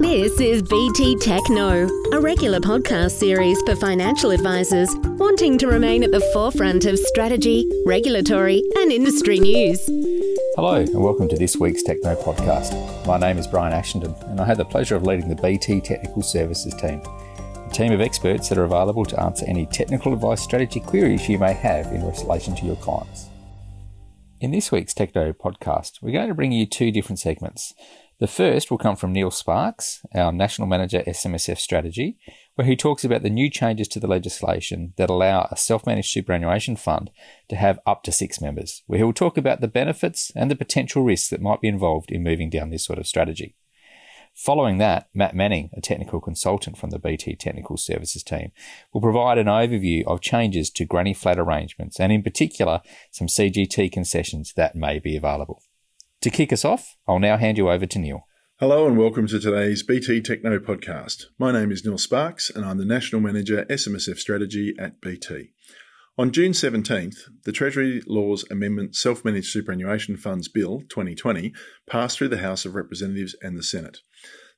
This is BT Techno, a regular podcast series for financial advisors wanting to remain at the forefront of strategy, regulatory, and industry news. Hello, and welcome to this week's Techno podcast. My name is Bryan Ashenden, and I have the pleasure of leading the BT Technical Services team, a team of experts that are available to answer any technical advice strategy queries you may have in relation to your clients. In this week's Techno podcast, we're going to bring you two different segments. The first will come from Neil Sparks, our National Manager SMSF Strategy, where he talks about the new changes to the legislation that allow a self managed superannuation fund to have up to six members, where he will talk about the benefits and the potential risks that might be involved in moving down this sort of strategy. Following that, Matt Manning, a technical consultant from the BT Technical Services team, will provide an overview of changes to granny flat arrangements and, in particular, some CGT concessions that may be available. To kick us off, I'll now hand you over to Neil. Hello and welcome to today's BT Techno podcast. My name is Neil Sparks and I'm the National Manager SMSF Strategy at BT. On June 17th, the Treasury Laws Amendment Self Managed Superannuation Funds Bill 2020 passed through the House of Representatives and the Senate.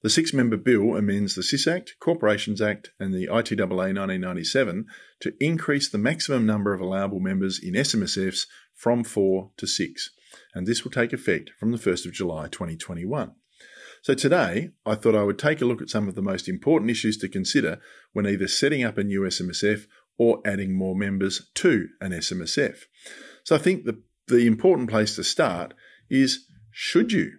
The six member bill amends the SIS Act, Corporations Act, and the ITAA 1997 to increase the maximum number of allowable members in SMSFs from four to six and this will take effect from the 1st of July 2021. So today, I thought I would take a look at some of the most important issues to consider when either setting up a new SMSF or adding more members to an SMSF. So I think the, the important place to start is should you?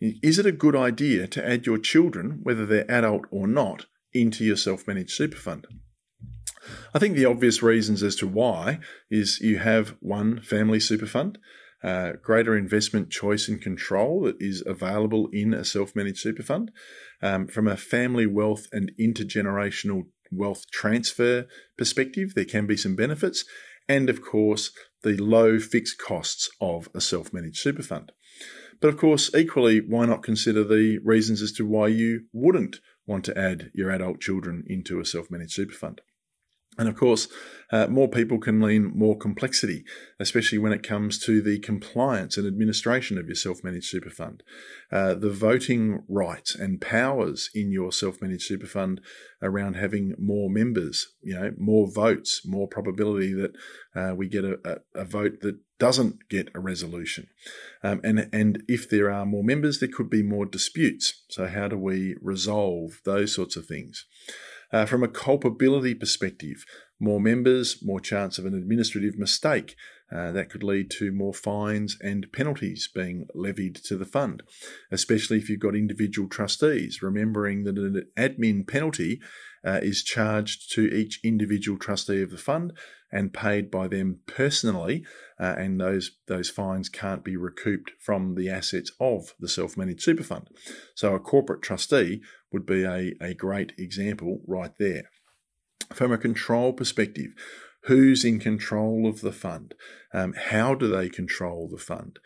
Is it a good idea to add your children, whether they're adult or not, into your self managed super fund? I think the obvious reasons as to why is you have one family super fund uh, greater investment choice and control that is available in a self managed super fund. Um, from a family wealth and intergenerational wealth transfer perspective, there can be some benefits. And of course, the low fixed costs of a self managed super fund. But of course, equally, why not consider the reasons as to why you wouldn't want to add your adult children into a self managed super fund? And of course, uh, more people can mean more complexity, especially when it comes to the compliance and administration of your self managed super fund. Uh, the voting rights and powers in your self managed super fund around having more members, you know, more votes, more probability that uh, we get a, a, a, vote that doesn't get a resolution. Um, and, and if there are more members, there could be more disputes. So, how do we resolve those sorts of things? Uh, from a culpability perspective, more members, more chance of an administrative mistake. Uh, that could lead to more fines and penalties being levied to the fund, especially if you've got individual trustees. Remembering that an admin penalty uh, is charged to each individual trustee of the fund and paid by them personally, uh, and those those fines can't be recouped from the assets of the self-managed super fund. So a corporate trustee would be a, a great example right there. From a control perspective, who's in control of the fund? Um, how do they control the fund?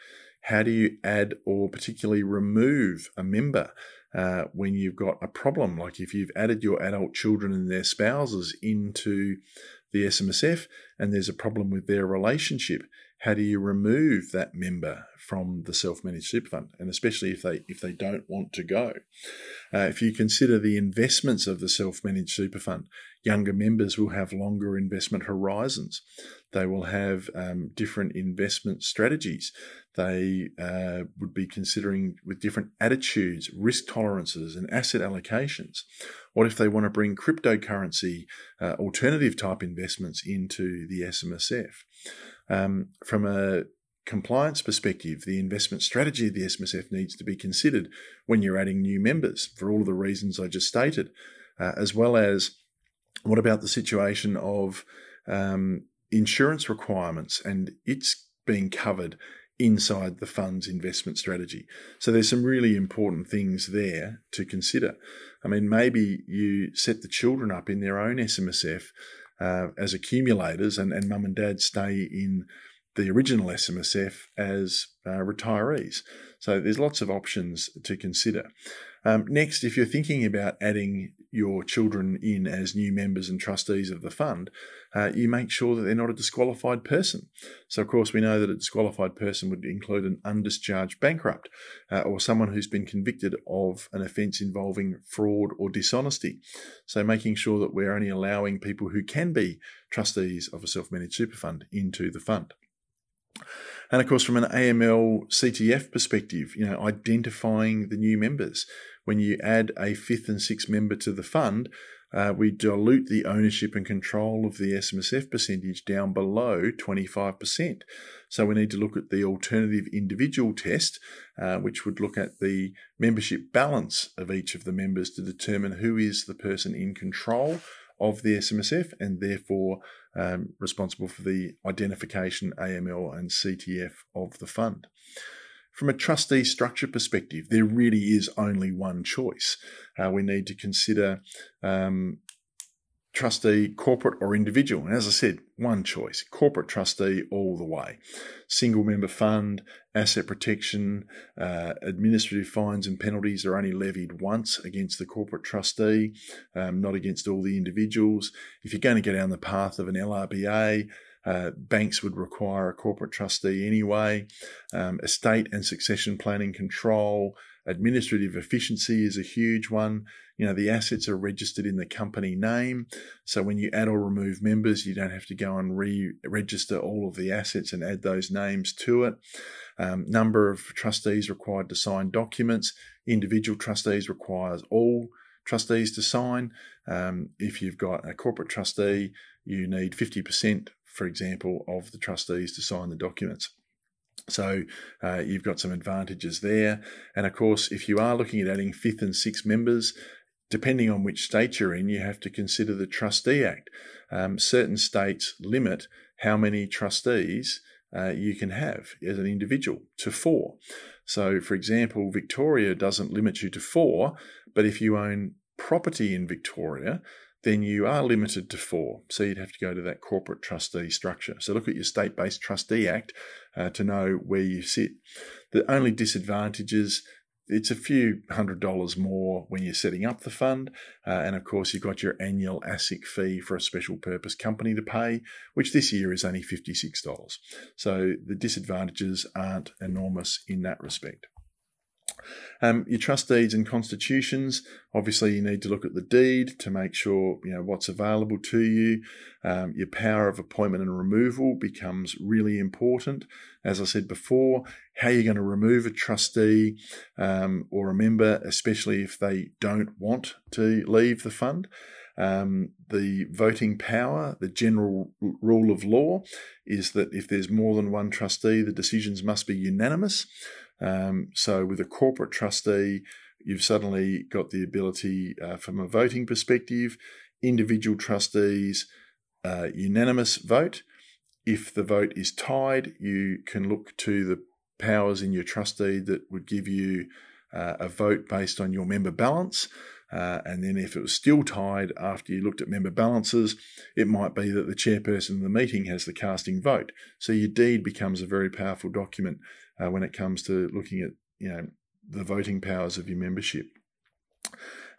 How do you add or particularly remove a member uh, when you've got a problem? Like if you've added your adult children and their spouses into the SMSF and there's a problem with their relationship, how do you remove that member from the self-managed super fund? And especially if they if they don't want to go. Uh, if you consider the investments of the self-managed super fund younger members will have longer investment horizons. They will have um, different investment strategies. They uh, would be considering with different attitudes risk tolerances and asset allocations. What if they want to bring cryptocurrency uh, alternative type investments into the smsf um, from a compliance perspective, the investment strategy of the SMSF needs to be considered when you're adding new members for all of the reasons I just stated, uh, as well as what about the situation of um, insurance requirements and it's being covered inside the fund's investment strategy. So there's some really important things there to consider. I mean, maybe you set the children up in their own SMSF uh, as accumulators, and, and mum and dad stay in the original SMSF as uh, retirees. So there's lots of options to consider. Um, next, if you're thinking about adding your children in as new members and trustees of the fund, uh, you make sure that they're not a disqualified person. So, of course, we know that a disqualified person would include an undischarged bankrupt uh, or someone who's been convicted of an offence involving fraud or dishonesty. So, making sure that we're only allowing people who can be trustees of a self managed super fund into the fund. And of course, from an AML CTF perspective, you know, identifying the new members. When you add a fifth and sixth member to the fund, uh, we dilute the ownership and control of the SMSF percentage down below 25%. So we need to look at the alternative individual test, uh, which would look at the membership balance of each of the members to determine who is the person in control of the SMSF and therefore um, responsible for the identification, AML, and CTF of the fund. From a trustee structure perspective, there really is only one choice. Uh, we need to consider um, trustee, corporate or individual. And as I said, one choice corporate trustee all the way. Single member fund, asset protection, uh, administrative fines and penalties are only levied once against the corporate trustee, um, not against all the individuals. If you're going to go down the path of an LRBA, uh, banks would require a corporate trustee anyway. Um, estate and succession planning control, administrative efficiency is a huge one. You know, the assets are registered in the company name. So when you add or remove members, you don't have to go and re register all of the assets and add those names to it. Um, number of trustees required to sign documents. Individual trustees requires all trustees to sign. Um, if you've got a corporate trustee, you need 50%, for example, of the trustees to sign the documents. So uh, you've got some advantages there. And of course, if you are looking at adding fifth and sixth members, depending on which state you're in, you have to consider the Trustee Act. Um, certain states limit how many trustees uh, you can have as an individual to four. So, for example, Victoria doesn't limit you to four, but if you own property in Victoria, then you are limited to four. So you'd have to go to that corporate trustee structure. So look at your state based trustee act uh, to know where you sit. The only disadvantages it's a few hundred dollars more when you're setting up the fund. Uh, and of course, you've got your annual ASIC fee for a special purpose company to pay, which this year is only $56. So the disadvantages aren't enormous in that respect. Um, your trust deeds and constitutions, obviously, you need to look at the deed to make sure you know what's available to you. Um, your power of appointment and removal becomes really important. As I said before, how you're going to remove a trustee um, or a member, especially if they don't want to leave the fund. Um, the voting power, the general rule of law, is that if there's more than one trustee, the decisions must be unanimous. Um, so with a corporate trustee, you've suddenly got the ability uh, from a voting perspective, individual trustees, uh, unanimous vote. If the vote is tied, you can look to the powers in your trustee that would give you uh, a vote based on your member balance. Uh, and then if it was still tied after you looked at member balances, it might be that the chairperson of the meeting has the casting vote. So your deed becomes a very powerful document uh, when it comes to looking at you know the voting powers of your membership.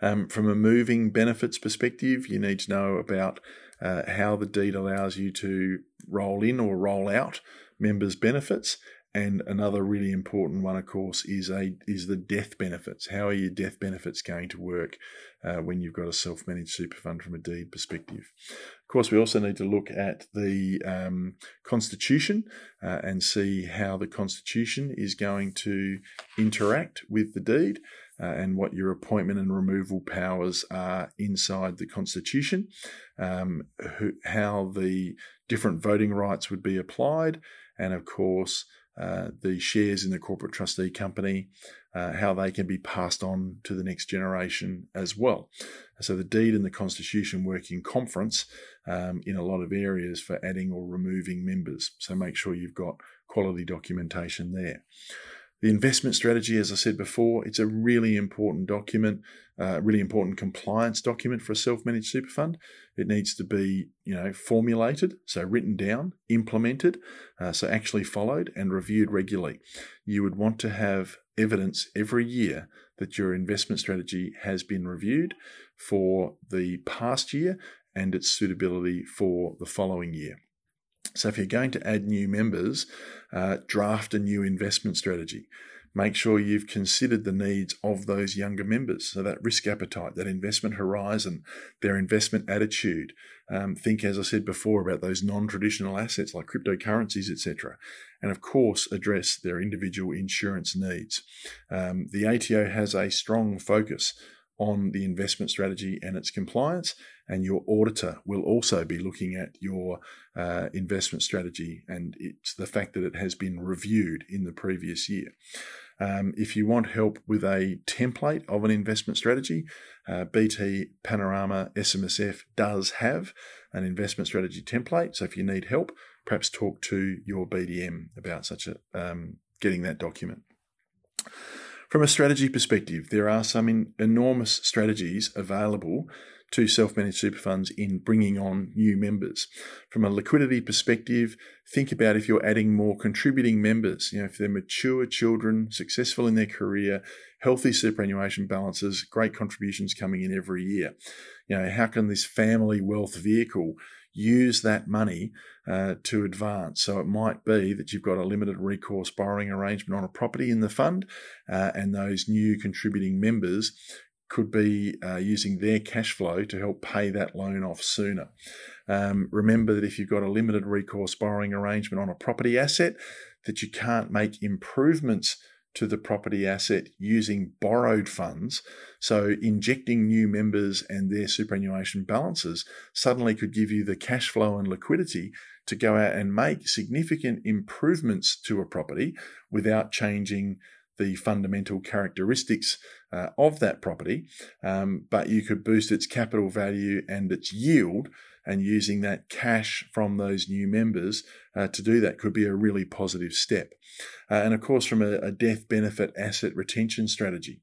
Um, from a moving benefits perspective, you need to know about uh, how the deed allows you to roll in or roll out members' benefits and another really important one, of course, is a is the death benefits. How are your death benefits going to work uh, when you've got a self managed super fund from a deed perspective? Of course, we also need to look at the um, constitution uh, and see how the constitution is going to interact with the deed. Uh, and what your appointment and removal powers are inside the Constitution, um, who, how the different voting rights would be applied, and of course, uh, the shares in the corporate trustee company, uh, how they can be passed on to the next generation as well. So the deed and the constitution work in conference um, in a lot of areas for adding or removing members. So make sure you've got quality documentation there. The investment strategy, as I said before, it's a really important document, uh, really important compliance document for a self-managed super fund. It needs to be, you know, formulated, so written down, implemented, uh, so actually followed and reviewed regularly. You would want to have evidence every year that your investment strategy has been reviewed for the past year and its suitability for the following year. So, if you're going to add new members, uh, draft a new investment strategy make sure you've considered the needs of those younger members. So that risk appetite, that investment horizon, their investment attitude. Um, think, as I said before, about those non-traditional assets like cryptocurrencies, etc. And of course, address their individual insurance needs. Um, the ATO has a strong focus on the investment strategy and its compliance. And your auditor will also be looking at your uh, investment strategy and it's the fact that it has been reviewed in the previous year. Um, if you want help with a template of an investment strategy, uh, BT Panorama SMSF does have an investment strategy template. So if you need help, perhaps talk to your BDM about such a um, getting that document. From a strategy perspective, there are some enormous strategies available to self managed super funds in bringing on new members. From a liquidity perspective, think about if you're adding more contributing members, you know, if they're mature children, successful in their career, healthy superannuation balances, great contributions coming in every year. You know, how can this family wealth vehicle use that money uh, to advance. So it might be that you've got a limited recourse borrowing arrangement on a property in the fund, uh, and those new contributing members could be uh, using their cash flow to help pay that loan off sooner. Um, remember that if you've got a limited recourse borrowing arrangement on a property asset, that you can't make improvements to the property asset using borrowed funds. So injecting new members and their superannuation balances suddenly could give you the cash flow and liquidity to go out and make significant improvements to a property without changing the fundamental characteristics uh, of that property, um, but you could boost its capital value and its yield. And using that cash from those new members uh, to do that could be a really positive step. Uh, and of course, from a, a death benefit asset retention strategy,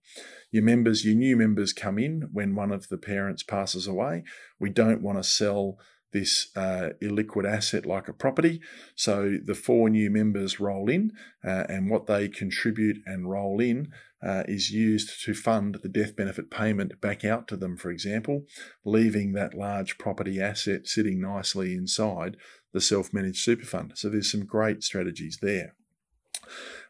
your members, your new members come in when one of the parents passes away. We don't want to sell this uh, illiquid asset like a property. So the four new members roll in, uh, and what they contribute and roll in uh, is used to fund the death benefit payment back out to them, for example, leaving that large property asset sitting nicely inside the self managed super fund. So there's some great strategies there.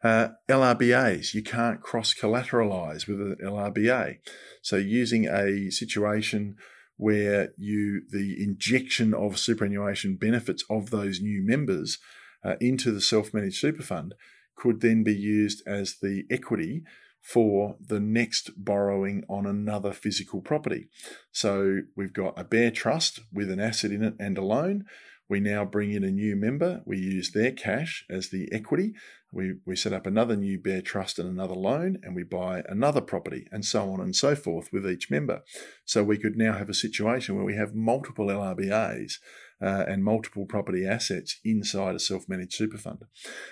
Uh, LRBAs, you can't cross collateralize with an LRBA. So using a situation where you the injection of superannuation benefits of those new members uh, into the self-managed super fund could then be used as the equity for the next borrowing on another physical property. So we've got a bare trust with an asset in it and a loan. We now bring in a new member. We use their cash as the equity. We, we set up another new bare trust and another loan, and we buy another property, and so on and so forth with each member. So we could now have a situation where we have multiple LRBAs uh, and multiple property assets inside a self managed super fund.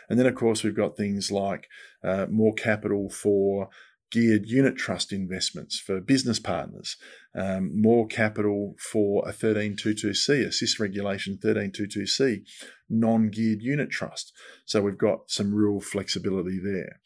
And then, of course, we've got things like uh, more capital for geared unit trust investments for business partners, um, more capital for a 1322C, a SIS regulation 1322C, non geared unit trust. So we've got some real flexibility there.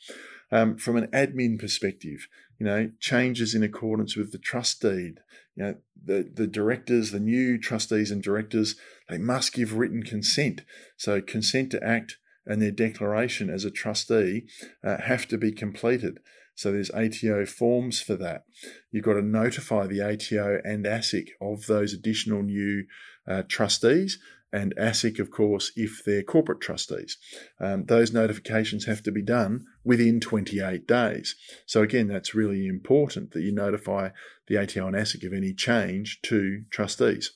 Um, from an admin perspective, you know, changes in accordance with the trust deed. You know, the, the directors, the new trustees and directors, they must give written consent. So consent to act and their declaration as a trustee uh, have to be completed. So there's ATO forms for that. You've got to notify the ATO and ASIC of those additional new uh, trustees and ASIC, of course, if they're corporate trustees. Um, those notifications have to be done within 28 days. So again, that's really important that you notify the ATO and ASIC of any change to trustees.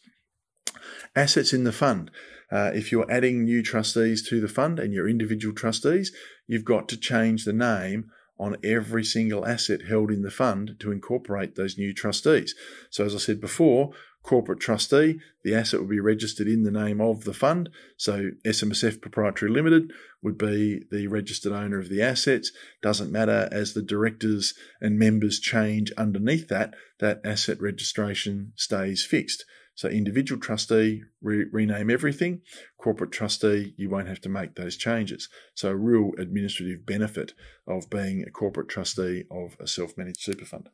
Assets in the fund. Uh, if you're adding new trustees to the fund and you're individual trustees, you've got to change the name on every single asset held in the fund to incorporate those new trustees. So, as I said before, corporate trustee, the asset will be registered in the name of the fund. So, SMSF Proprietary Limited would be the registered owner of the assets. Doesn't matter as the directors and members change underneath that, that asset registration stays fixed. So individual trustee, re- rename everything. Corporate trustee, you won't have to make those changes. So, a real administrative benefit of being a corporate trustee of a self managed super fund.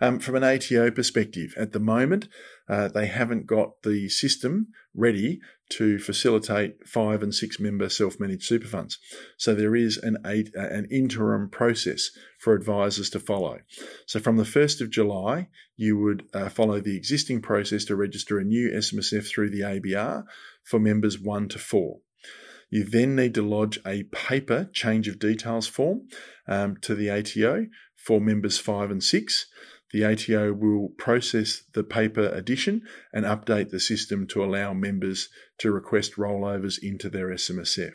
Um, from an ATO perspective, at the moment, uh, they haven't got the system ready to facilitate five and six member self managed super funds. So, there is an, eight, uh, an interim process for advisors to follow. So, from the 1st of July, you would uh, follow the existing process to register a new SMSF through the ABR for members 1 to 4. You then need to lodge a paper change of details form um, to the ATO for members 5 and 6. The ATO will process the paper addition and update the system to allow members to request rollovers into their SMSF.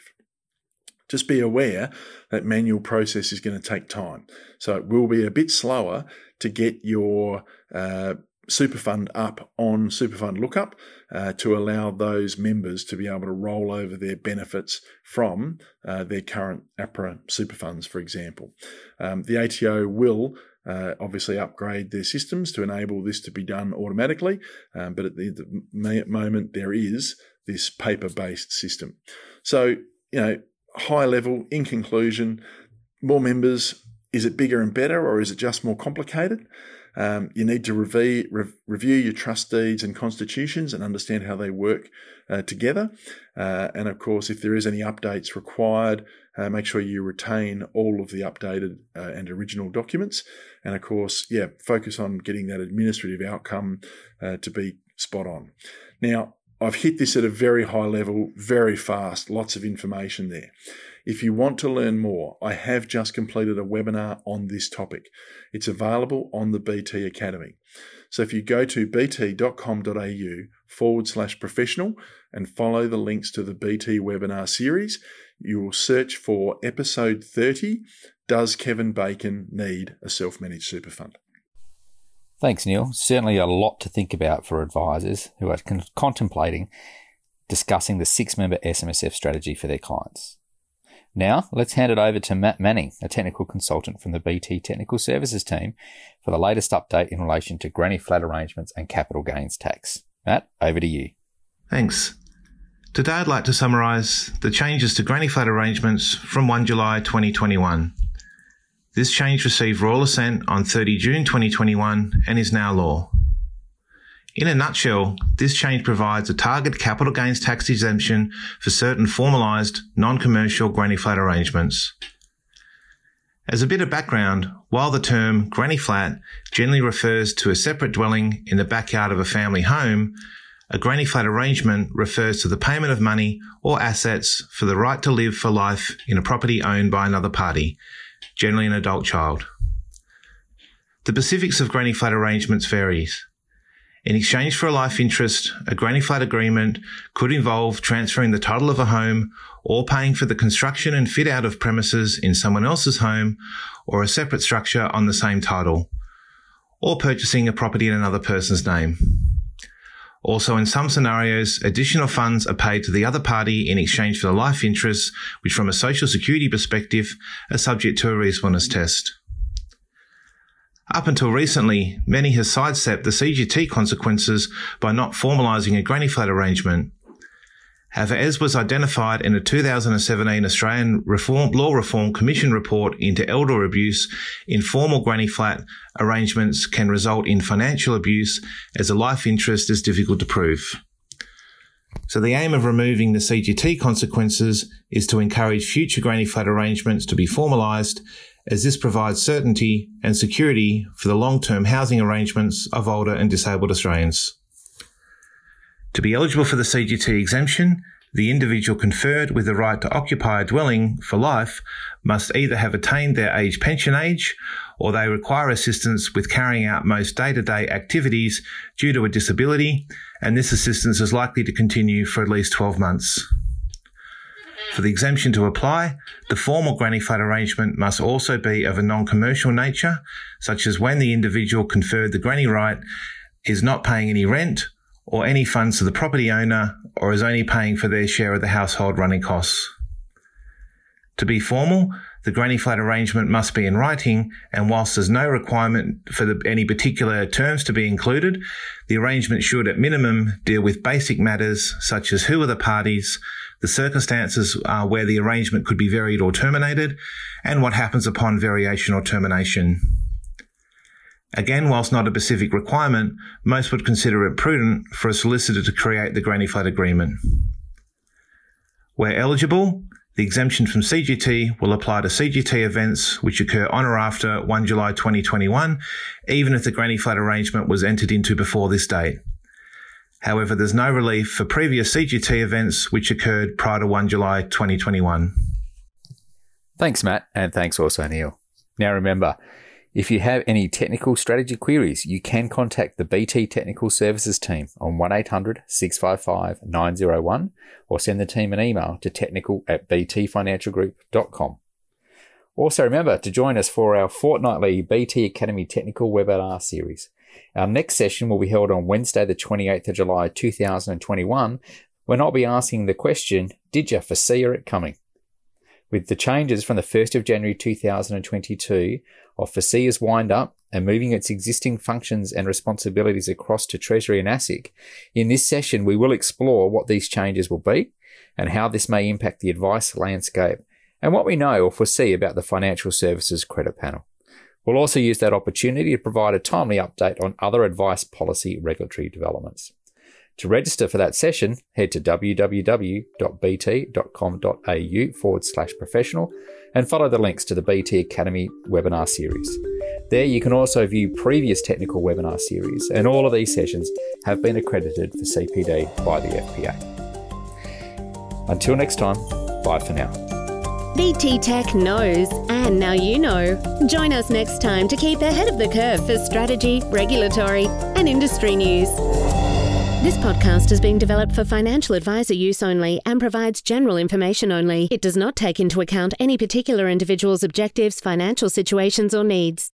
Just be aware that manual process is going to take time. So it will be a bit slower to get your uh, Superfund up on Superfund Lookup uh, to allow those members to be able to roll over their benefits from uh, their current APRA superfunds, for example. Um, the ATO will uh, obviously upgrade their systems to enable this to be done automatically, um, but at the, the moment there is this paper based system. So, you know, high level, in conclusion, more members, is it bigger and better or is it just more complicated? Um, you need to review, re- review your trust deeds and constitutions and understand how they work uh, together. Uh, and of course, if there is any updates required, uh, make sure you retain all of the updated uh, and original documents. And of course, yeah, focus on getting that administrative outcome uh, to be spot on. Now, I've hit this at a very high level, very fast, lots of information there. If you want to learn more, I have just completed a webinar on this topic. It's available on the BT Academy. So if you go to bt.com.au forward slash professional and follow the links to the BT webinar series, you will search for episode 30 Does Kevin Bacon Need a Self Managed Super Fund? Thanks, Neil. Certainly a lot to think about for advisors who are con- contemplating discussing the six member SMSF strategy for their clients. Now, let's hand it over to Matt Manning, a technical consultant from the BT Technical Services team, for the latest update in relation to granny flat arrangements and capital gains tax. Matt, over to you. Thanks. Today, I'd like to summarise the changes to granny flat arrangements from 1 July 2021. This change received royal assent on 30 June 2021 and is now law. In a nutshell, this change provides a target capital gains tax exemption for certain formalised, non-commercial granny flat arrangements. As a bit of background, while the term granny flat generally refers to a separate dwelling in the backyard of a family home, a granny flat arrangement refers to the payment of money or assets for the right to live for life in a property owned by another party, generally an adult child. The specifics of granny flat arrangements varies. In exchange for a life interest, a granny flat agreement could involve transferring the title of a home or paying for the construction and fit out of premises in someone else's home or a separate structure on the same title, or purchasing a property in another person's name. Also, in some scenarios, additional funds are paid to the other party in exchange for the life interests, which from a social security perspective are subject to a reasonableness test. Up until recently, many have sidestepped the CGT consequences by not formalising a granny flat arrangement. However, as was identified in a 2017 Australian Reform, Law Reform Commission report into elder abuse, informal granny flat arrangements can result in financial abuse as a life interest is difficult to prove. So the aim of removing the CGT consequences is to encourage future granny flat arrangements to be formalised as this provides certainty and security for the long-term housing arrangements of older and disabled Australians. To be eligible for the CGT exemption, the individual conferred with the right to occupy a dwelling for life must either have attained their age pension age or they require assistance with carrying out most day-to-day activities due to a disability, and this assistance is likely to continue for at least 12 months. For the exemption to apply, the formal granny flat arrangement must also be of a non-commercial nature, such as when the individual conferred the granny right is not paying any rent or any funds to the property owner or is only paying for their share of the household running costs. To be formal, the granny flat arrangement must be in writing, and whilst there's no requirement for the, any particular terms to be included, the arrangement should at minimum deal with basic matters such as who are the parties, the circumstances uh, where the arrangement could be varied or terminated, and what happens upon variation or termination. Again, whilst not a specific requirement, most would consider it prudent for a solicitor to create the granny flat agreement. Where eligible, the exemption from CGT will apply to CGT events which occur on or after 1 July 2021, even if the granny flat arrangement was entered into before this date. However, there's no relief for previous CGT events which occurred prior to 1 July 2021. Thanks, Matt, and thanks also, Neil. Now remember, if you have any technical strategy queries, you can contact the BT Technical Services team on 1800 655 901 or send the team an email to technical at btfinancialgroup.com. Also, remember to join us for our fortnightly BT Academy Technical Webinar Series. Our next session will be held on Wednesday, the 28th of July 2021, when I'll be asking the question Did you foresee it coming? With the changes from the 1st of January 2022 of FASEA's wind up and moving its existing functions and responsibilities across to Treasury and ASIC, in this session we will explore what these changes will be and how this may impact the advice landscape and what we know or foresee about the financial services credit panel. We'll also use that opportunity to provide a timely update on other advice policy regulatory developments. To register for that session, head to www.bt.com.au forward slash professional and follow the links to the BT Academy webinar series. There you can also view previous technical webinar series, and all of these sessions have been accredited for CPD by the FPA. Until next time, bye for now. BT Tech knows, and now you know. Join us next time to keep ahead of the curve for strategy, regulatory, and industry news. This podcast is being developed for financial advisor use only and provides general information only. It does not take into account any particular individual's objectives, financial situations, or needs.